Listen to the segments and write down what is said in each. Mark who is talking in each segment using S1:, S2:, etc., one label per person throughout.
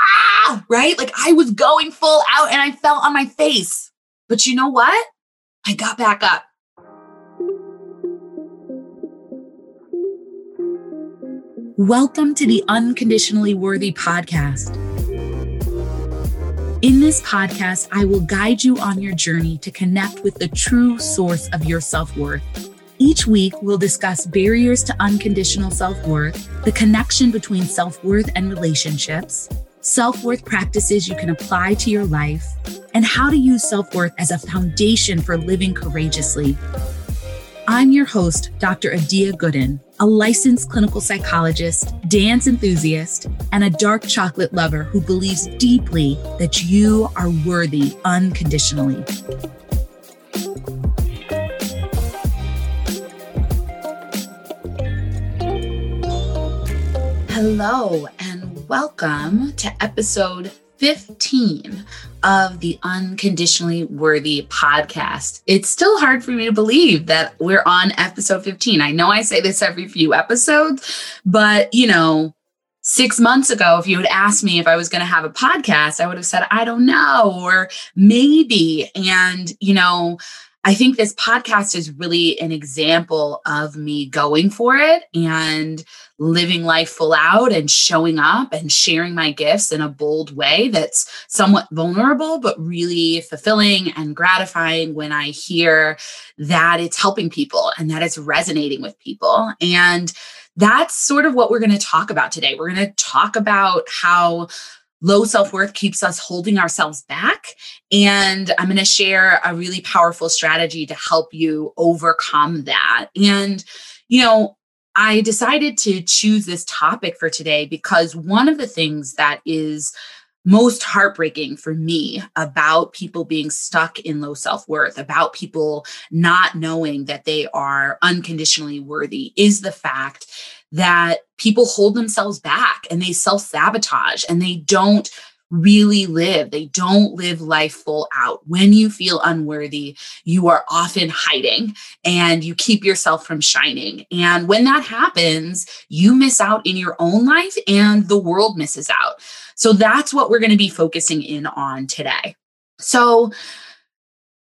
S1: Ah, right? Like I was going full out and I fell on my face. But you know what? I got back up. Welcome to the Unconditionally Worthy podcast. In this podcast, I will guide you on your journey to connect with the true source of your self worth. Each week, we'll discuss barriers to unconditional self worth, the connection between self worth and relationships, self worth practices you can apply to your life, and how to use self worth as a foundation for living courageously. I'm your host, Dr. Adia Gooden, a licensed clinical psychologist, dance enthusiast, and a dark chocolate lover who believes deeply that you are worthy unconditionally. Hello, and welcome to episode 15 of the Unconditionally Worthy podcast. It's still hard for me to believe that we're on episode 15. I know I say this every few episodes, but you know, six months ago, if you had asked me if I was going to have a podcast, I would have said, I don't know, or maybe. And, you know, I think this podcast is really an example of me going for it and living life full out and showing up and sharing my gifts in a bold way that's somewhat vulnerable, but really fulfilling and gratifying when I hear that it's helping people and that it's resonating with people. And that's sort of what we're going to talk about today. We're going to talk about how low self worth keeps us holding ourselves back. And I'm going to share a really powerful strategy to help you overcome that. And, you know, I decided to choose this topic for today because one of the things that is most heartbreaking for me about people being stuck in low self worth, about people not knowing that they are unconditionally worthy, is the fact that people hold themselves back and they self sabotage and they don't really live. They don't live life full out. When you feel unworthy, you are often hiding and you keep yourself from shining. And when that happens, you miss out in your own life and the world misses out. So that's what we're going to be focusing in on today. So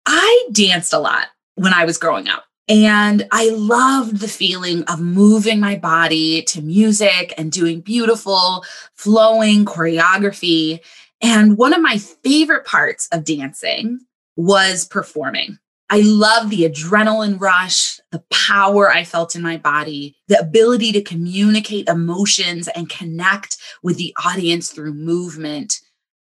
S1: I danced a lot when I was growing up. And I loved the feeling of moving my body to music and doing beautiful, flowing choreography. And one of my favorite parts of dancing was performing. I love the adrenaline rush, the power I felt in my body, the ability to communicate emotions and connect with the audience through movement.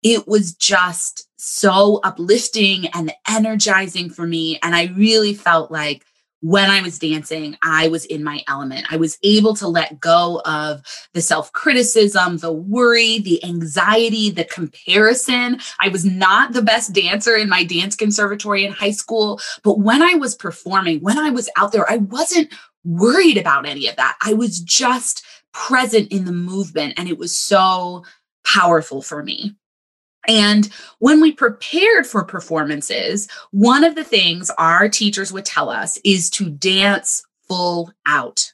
S1: It was just so uplifting and energizing for me. And I really felt like when I was dancing, I was in my element. I was able to let go of the self criticism, the worry, the anxiety, the comparison. I was not the best dancer in my dance conservatory in high school, but when I was performing, when I was out there, I wasn't worried about any of that. I was just present in the movement, and it was so powerful for me. And when we prepared for performances, one of the things our teachers would tell us is to dance full out.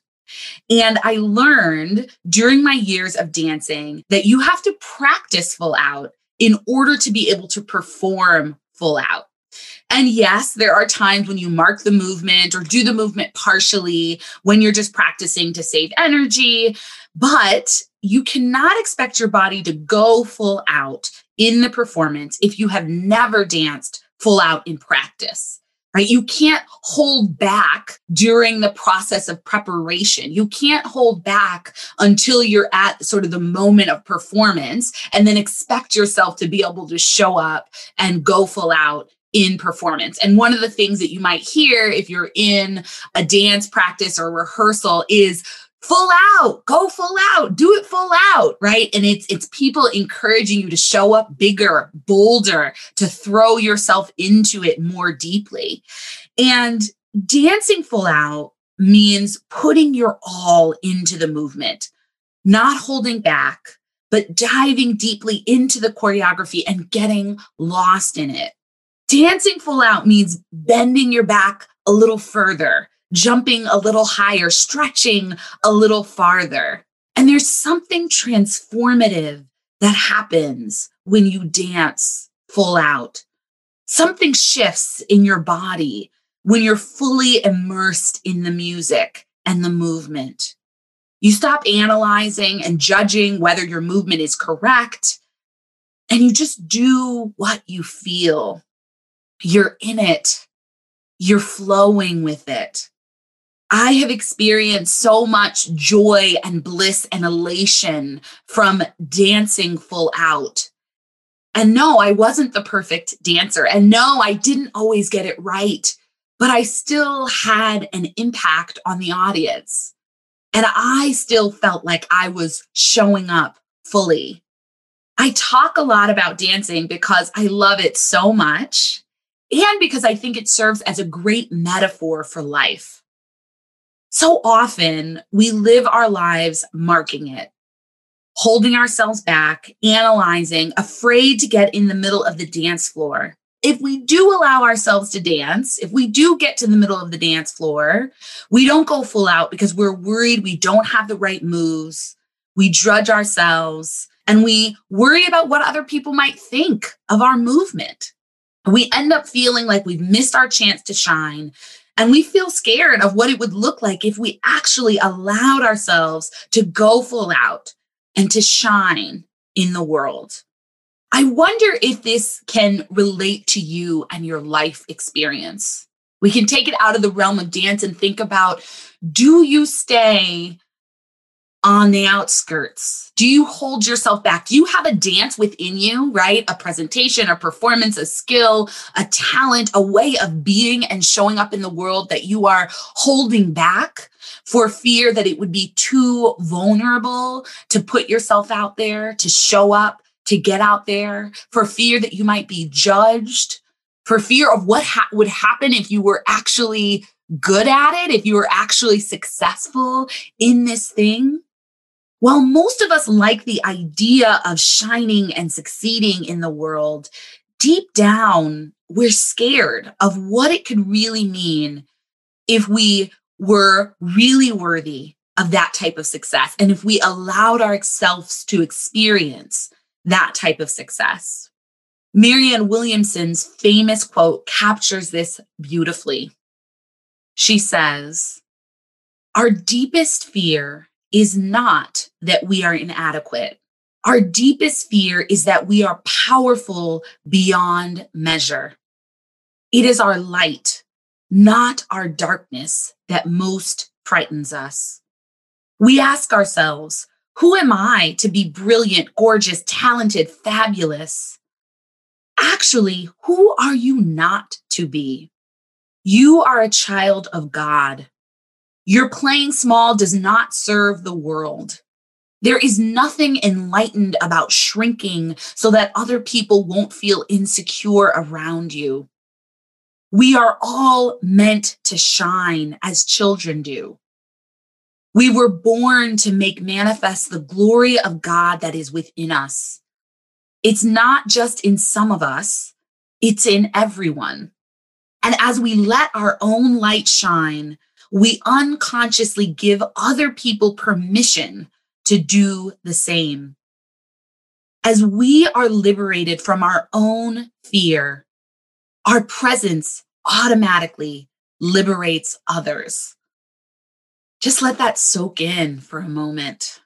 S1: And I learned during my years of dancing that you have to practice full out in order to be able to perform full out. And yes, there are times when you mark the movement or do the movement partially when you're just practicing to save energy, but you cannot expect your body to go full out in the performance if you have never danced full out in practice. Right? You can't hold back during the process of preparation. You can't hold back until you're at sort of the moment of performance and then expect yourself to be able to show up and go full out in performance. And one of the things that you might hear if you're in a dance practice or rehearsal is full out go full out do it full out right? And it's it's people encouraging you to show up bigger bolder to throw yourself into it more deeply. And dancing full out means putting your all into the movement not holding back but diving deeply into the choreography and getting lost in it. Dancing full out means bending your back a little further jumping a little higher, stretching a little farther. And there's something transformative that happens when you dance full out. Something shifts in your body when you're fully immersed in the music and the movement. You stop analyzing and judging whether your movement is correct, and you just do what you feel. You're in it, you're flowing with it. I have experienced so much joy and bliss and elation from dancing full out. And no, I wasn't the perfect dancer. And no, I didn't always get it right, but I still had an impact on the audience. And I still felt like I was showing up fully. I talk a lot about dancing because I love it so much and because I think it serves as a great metaphor for life. So often we live our lives marking it, holding ourselves back, analyzing, afraid to get in the middle of the dance floor. If we do allow ourselves to dance, if we do get to the middle of the dance floor, we don't go full out because we're worried we don't have the right moves. We drudge ourselves and we worry about what other people might think of our movement. We end up feeling like we've missed our chance to shine and we feel scared of what it would look like if we actually allowed ourselves to go full out and to shine in the world. I wonder if this can relate to you and your life experience. We can take it out of the realm of dance and think about do you stay on the outskirts? Do you hold yourself back? Do you have a dance within you, right? A presentation, a performance, a skill, a talent, a way of being and showing up in the world that you are holding back for fear that it would be too vulnerable to put yourself out there, to show up, to get out there, for fear that you might be judged, for fear of what ha- would happen if you were actually good at it, if you were actually successful in this thing. While most of us like the idea of shining and succeeding in the world, deep down, we're scared of what it could really mean if we were really worthy of that type of success and if we allowed ourselves to experience that type of success. Marianne Williamson's famous quote captures this beautifully. She says, Our deepest fear is not that we are inadequate. Our deepest fear is that we are powerful beyond measure. It is our light, not our darkness, that most frightens us. We ask ourselves, who am I to be brilliant, gorgeous, talented, fabulous? Actually, who are you not to be? You are a child of God. Your playing small does not serve the world. There is nothing enlightened about shrinking so that other people won't feel insecure around you. We are all meant to shine as children do. We were born to make manifest the glory of God that is within us. It's not just in some of us, it's in everyone. And as we let our own light shine, we unconsciously give other people permission to do the same. As we are liberated from our own fear, our presence automatically liberates others. Just let that soak in for a moment.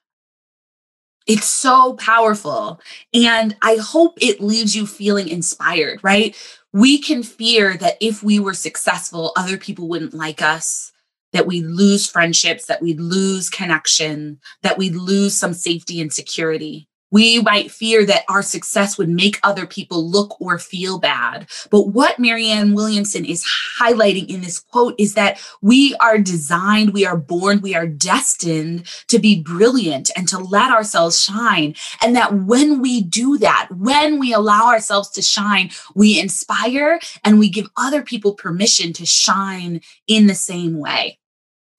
S1: It's so powerful. And I hope it leaves you feeling inspired, right? We can fear that if we were successful, other people wouldn't like us that we lose friendships, that we lose connection, that we lose some safety and security. We might fear that our success would make other people look or feel bad. But what Marianne Williamson is highlighting in this quote is that we are designed, we are born, we are destined to be brilliant and to let ourselves shine. And that when we do that, when we allow ourselves to shine, we inspire and we give other people permission to shine in the same way.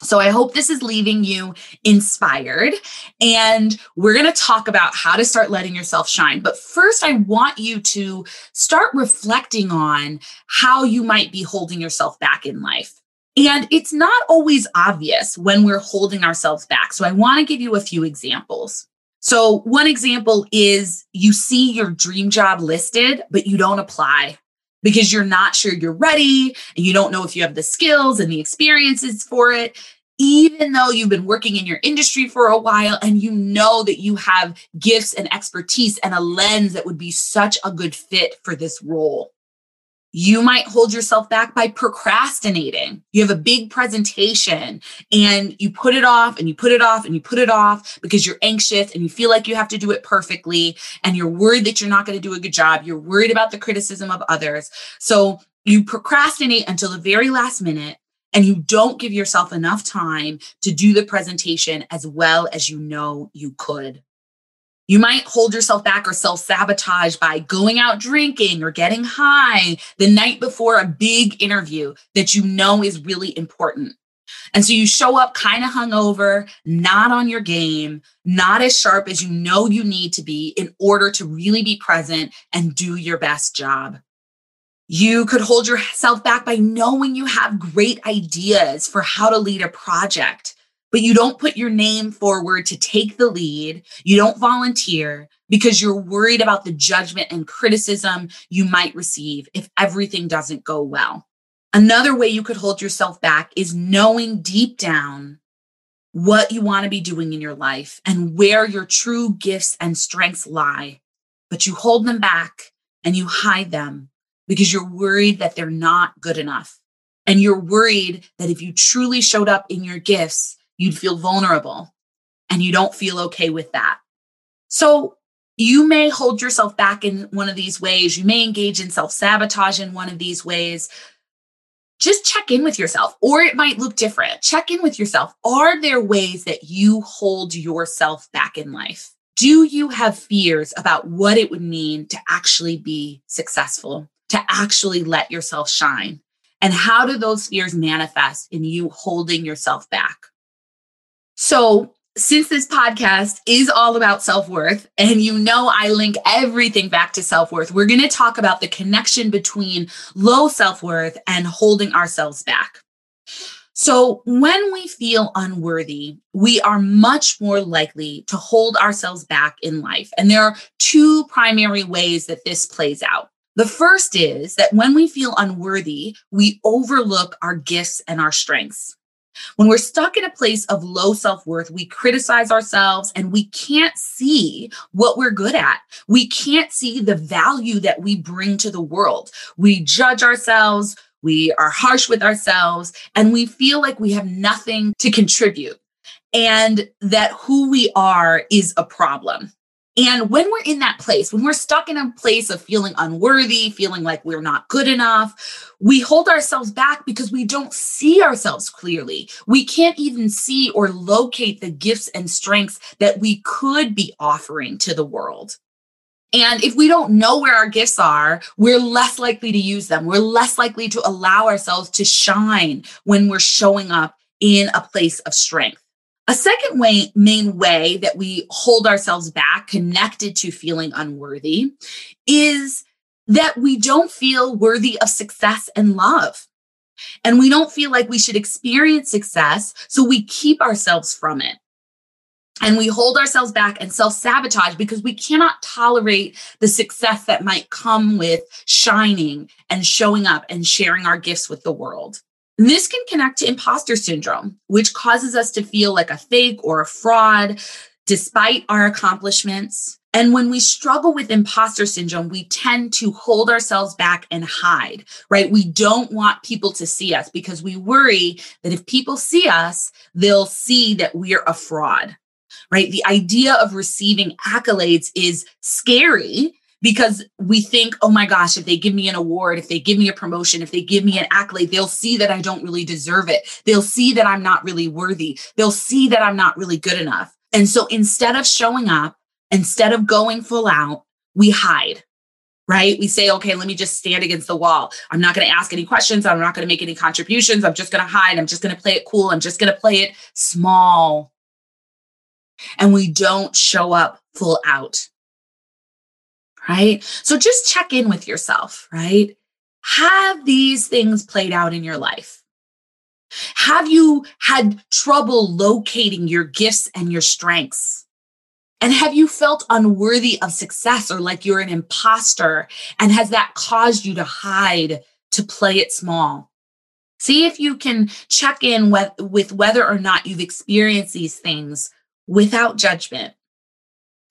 S1: So I hope this is leaving you inspired. And we're going to talk about how to start letting yourself shine. But first, I want you to start reflecting on how you might be holding yourself back in life. And it's not always obvious when we're holding ourselves back. So I want to give you a few examples. So, one example is you see your dream job listed, but you don't apply because you're not sure you're ready and you don't know if you have the skills and the experiences for it. Even though you've been working in your industry for a while and you know that you have gifts and expertise and a lens that would be such a good fit for this role. You might hold yourself back by procrastinating. You have a big presentation and you put it off and you put it off and you put it off because you're anxious and you feel like you have to do it perfectly and you're worried that you're not going to do a good job. You're worried about the criticism of others. So you procrastinate until the very last minute and you don't give yourself enough time to do the presentation as well as you know you could. You might hold yourself back or self sabotage by going out drinking or getting high the night before a big interview that you know is really important. And so you show up kind of hungover, not on your game, not as sharp as you know you need to be in order to really be present and do your best job. You could hold yourself back by knowing you have great ideas for how to lead a project but you don't put your name forward to take the lead. You don't volunteer because you're worried about the judgment and criticism you might receive if everything doesn't go well. Another way you could hold yourself back is knowing deep down what you want to be doing in your life and where your true gifts and strengths lie, but you hold them back and you hide them because you're worried that they're not good enough. And you're worried that if you truly showed up in your gifts, you'd feel vulnerable and you don't feel okay with that. So you may hold yourself back in one of these ways. You may engage in self sabotage in one of these ways. Just check in with yourself, or it might look different. Check in with yourself. Are there ways that you hold yourself back in life? Do you have fears about what it would mean to actually be successful, to actually let yourself shine? And how do those fears manifest in you holding yourself back? So, since this podcast is all about self worth, and you know I link everything back to self worth, we're going to talk about the connection between low self worth and holding ourselves back. So, when we feel unworthy, we are much more likely to hold ourselves back in life. And there are two primary ways that this plays out. The first is that when we feel unworthy, we overlook our gifts and our strengths. When we're stuck in a place of low self worth, we criticize ourselves and we can't see what we're good at. We can't see the value that we bring to the world. We judge ourselves, we are harsh with ourselves, and we feel like we have nothing to contribute and that who we are is a problem. And when we're in that place, when we're stuck in a place of feeling unworthy, feeling like we're not good enough, we hold ourselves back because we don't see ourselves clearly. We can't even see or locate the gifts and strengths that we could be offering to the world. And if we don't know where our gifts are, we're less likely to use them. We're less likely to allow ourselves to shine when we're showing up in a place of strength. A second way, main way that we hold ourselves back connected to feeling unworthy is that we don't feel worthy of success and love. And we don't feel like we should experience success. So we keep ourselves from it. And we hold ourselves back and self sabotage because we cannot tolerate the success that might come with shining and showing up and sharing our gifts with the world. This can connect to imposter syndrome, which causes us to feel like a fake or a fraud despite our accomplishments. And when we struggle with imposter syndrome, we tend to hold ourselves back and hide, right? We don't want people to see us because we worry that if people see us, they'll see that we're a fraud, right? The idea of receiving accolades is scary because we think, oh my gosh, if they give me an award, if they give me a promotion, if they give me an accolade, they'll see that I don't really deserve it. They'll see that I'm not really worthy. They'll see that I'm not really good enough. And so instead of showing up, instead of going full out, we hide. Right? We say, okay, let me just stand against the wall. I'm not going to ask any questions. I'm not going to make any contributions. I'm just going to hide. I'm just going to play it cool. I'm just going to play it small. And we don't show up full out right? So just check in with yourself, right? Have these things played out in your life? Have you had trouble locating your gifts and your strengths? And have you felt unworthy of success or like you're an imposter? And has that caused you to hide, to play it small? See if you can check in with, with whether or not you've experienced these things without judgment.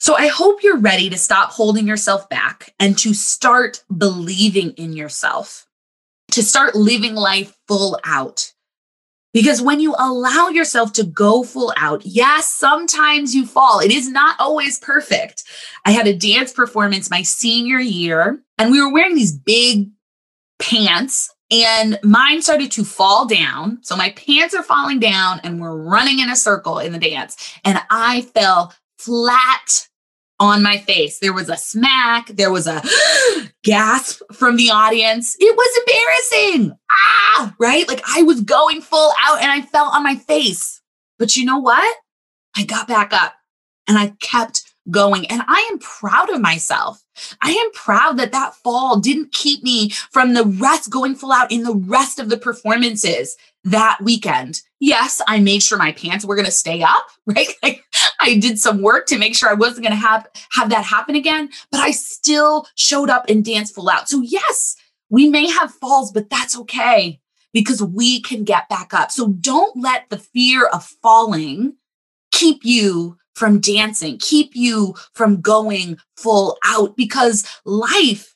S1: So I hope you're ready to stop holding yourself back and to start believing in yourself, to start living life full out. Because when you allow yourself to go full out, yes, sometimes you fall. It is not always perfect. I had a dance performance my senior year, and we were wearing these big pants, and mine started to fall down. So my pants are falling down, and we're running in a circle in the dance. And I fell flat on my face. There was a smack, there was a gasp from the audience. It was embarrassing. Ah, right? Like I was going full out and I fell on my face. But you know what? I got back up and I kept going. And I am proud of myself. I am proud that that fall didn't keep me from the rest going full out in the rest of the performances that weekend. Yes, I made sure my pants were going to stay up, right? Like I did some work to make sure I wasn't going to have have that happen again, but I still showed up and danced full out. So yes, we may have falls, but that's okay because we can get back up. So don't let the fear of falling keep you from dancing, keep you from going full out because life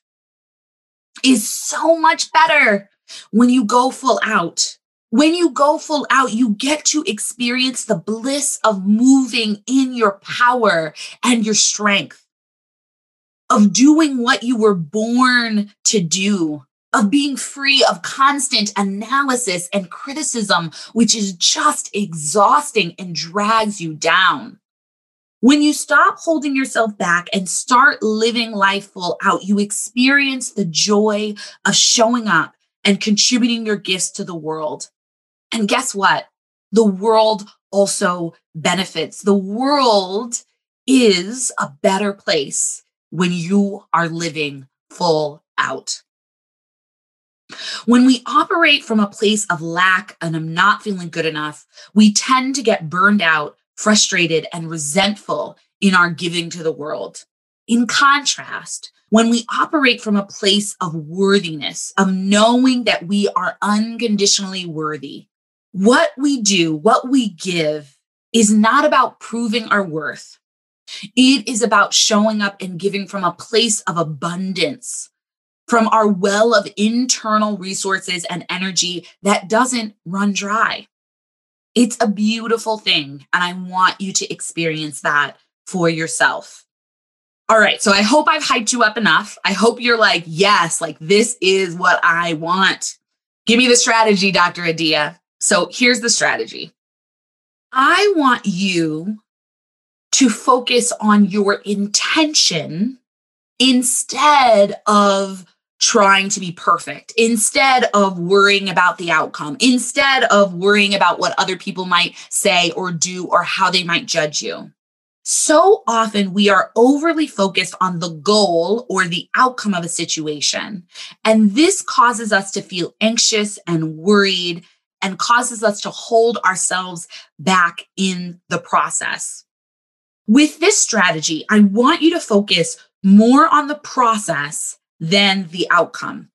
S1: is so much better when you go full out. When you go full out, you get to experience the bliss of moving in your power and your strength, of doing what you were born to do, of being free of constant analysis and criticism, which is just exhausting and drags you down. When you stop holding yourself back and start living life full out, you experience the joy of showing up and contributing your gifts to the world. And guess what? The world also benefits. The world is a better place when you are living full out. When we operate from a place of lack and I'm not feeling good enough, we tend to get burned out, frustrated, and resentful in our giving to the world. In contrast, when we operate from a place of worthiness, of knowing that we are unconditionally worthy, what we do, what we give is not about proving our worth. It is about showing up and giving from a place of abundance, from our well of internal resources and energy that doesn't run dry. It's a beautiful thing. And I want you to experience that for yourself. All right. So I hope I've hyped you up enough. I hope you're like, yes, like this is what I want. Give me the strategy, Dr. Adia. So here's the strategy I want you to focus on your intention instead of trying to be perfect, instead of worrying about the outcome, instead of worrying about what other people might say or do or how they might judge you. So often we are overly focused on the goal or the outcome of a situation. And this causes us to feel anxious and worried and causes us to hold ourselves back in the process. With this strategy, I want you to focus more on the process than the outcome.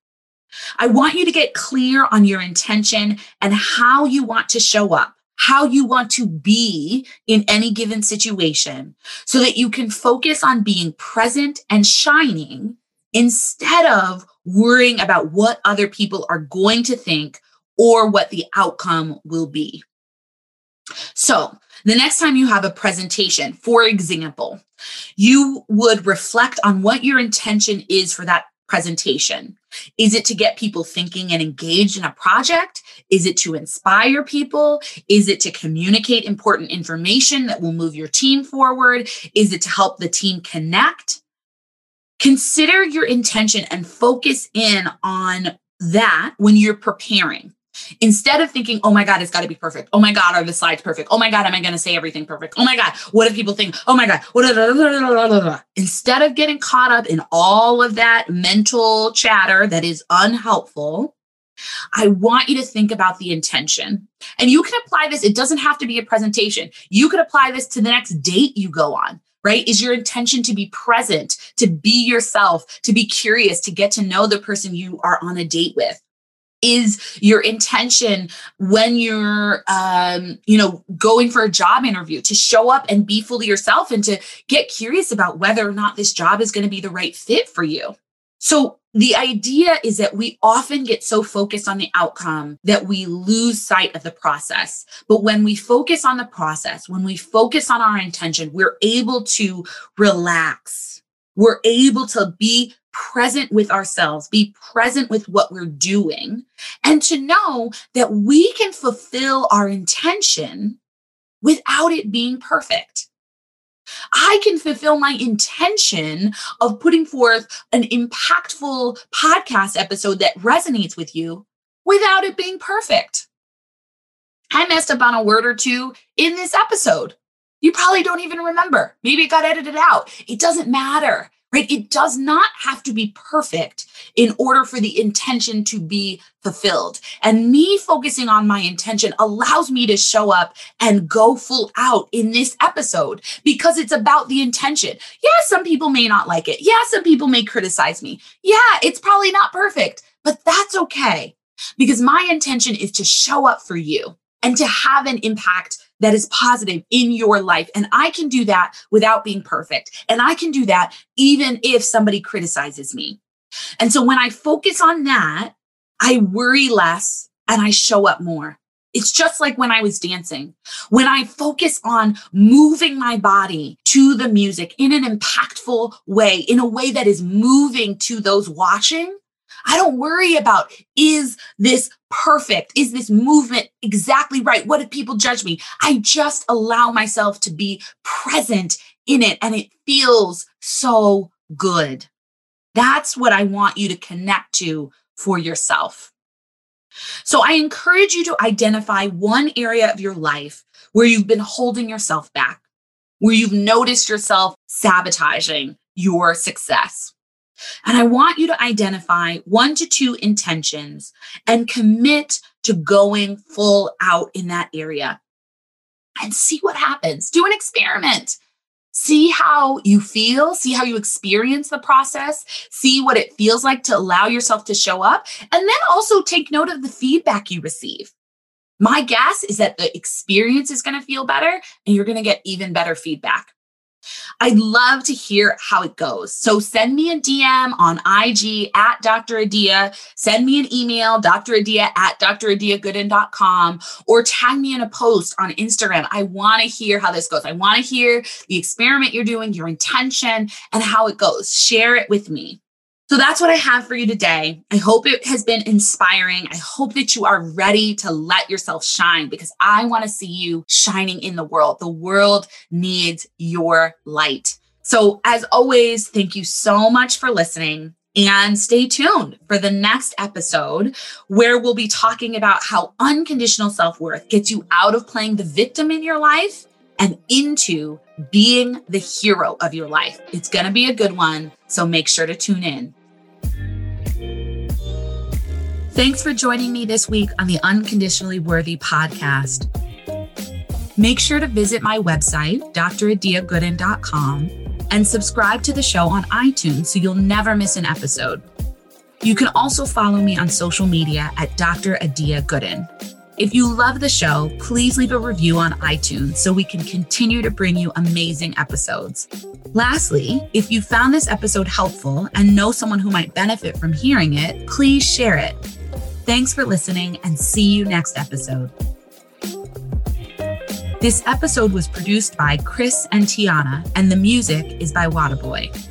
S1: I want you to get clear on your intention and how you want to show up, how you want to be in any given situation so that you can focus on being present and shining instead of worrying about what other people are going to think or what the outcome will be. So, the next time you have a presentation, for example, you would reflect on what your intention is for that presentation. Is it to get people thinking and engaged in a project? Is it to inspire people? Is it to communicate important information that will move your team forward? Is it to help the team connect? Consider your intention and focus in on that when you're preparing. Instead of thinking, oh my God, it's got to be perfect. Oh my God, are the slides perfect? Oh my God, am I going to say everything perfect? Oh my God, what if people think, oh my God? Instead of getting caught up in all of that mental chatter that is unhelpful, I want you to think about the intention. And you can apply this, it doesn't have to be a presentation. You could apply this to the next date you go on. right? Is your intention to be present, to be yourself, to be curious, to get to know the person you are on a date with? Is your intention when you're, um, you know, going for a job interview to show up and be fully yourself and to get curious about whether or not this job is going to be the right fit for you? So the idea is that we often get so focused on the outcome that we lose sight of the process. But when we focus on the process, when we focus on our intention, we're able to relax. We're able to be present with ourselves, be present with what we're doing, and to know that we can fulfill our intention without it being perfect. I can fulfill my intention of putting forth an impactful podcast episode that resonates with you without it being perfect. I messed up on a word or two in this episode. You probably don't even remember. Maybe it got edited out. It doesn't matter right? It does not have to be perfect in order for the intention to be fulfilled. And me focusing on my intention allows me to show up and go full out in this episode because it's about the intention. Yeah, some people may not like it. Yeah, some people may criticize me. Yeah, it's probably not perfect, but that's okay because my intention is to show up for you and to have an impact that is positive in your life. And I can do that without being perfect. And I can do that even if somebody criticizes me. And so when I focus on that, I worry less and I show up more. It's just like when I was dancing. When I focus on moving my body to the music in an impactful way, in a way that is moving to those watching, I don't worry about is this perfect? Is this movement exactly right? What if people judge me? I just allow myself to be present in it and it feels so good. That's what I want you to connect to for yourself. So I encourage you to identify one area of your life where you've been holding yourself back, where you've noticed yourself sabotaging your success. And I want you to identify one to two intentions and commit to going full out in that area and see what happens. Do an experiment. See how you feel, see how you experience the process, see what it feels like to allow yourself to show up, and then also take note of the feedback you receive. My guess is that the experience is going to feel better and you're going to get even better feedback. I'd love to hear how it goes. So send me a DM on IG at Dr. Adia. Send me an email, Dr. Adia at dradiagooden.com, or tag me in a post on Instagram. I want to hear how this goes. I want to hear the experiment you're doing, your intention, and how it goes. Share it with me. So that's what I have for you today. I hope it has been inspiring. I hope that you are ready to let yourself shine because I want to see you shining in the world. The world needs your light. So, as always, thank you so much for listening. And stay tuned for the next episode where we'll be talking about how unconditional self worth gets you out of playing the victim in your life and into being the hero of your life. It's going to be a good one. So make sure to tune in. Thanks for joining me this week on the Unconditionally Worthy podcast. Make sure to visit my website, dradiagooden.com, and subscribe to the show on iTunes so you'll never miss an episode. You can also follow me on social media at Dr. Adia Gooden. If you love the show, please leave a review on iTunes so we can continue to bring you amazing episodes. Lastly, if you found this episode helpful and know someone who might benefit from hearing it, please share it. Thanks for listening and see you next episode. This episode was produced by Chris and Tiana, and the music is by Wadaboy.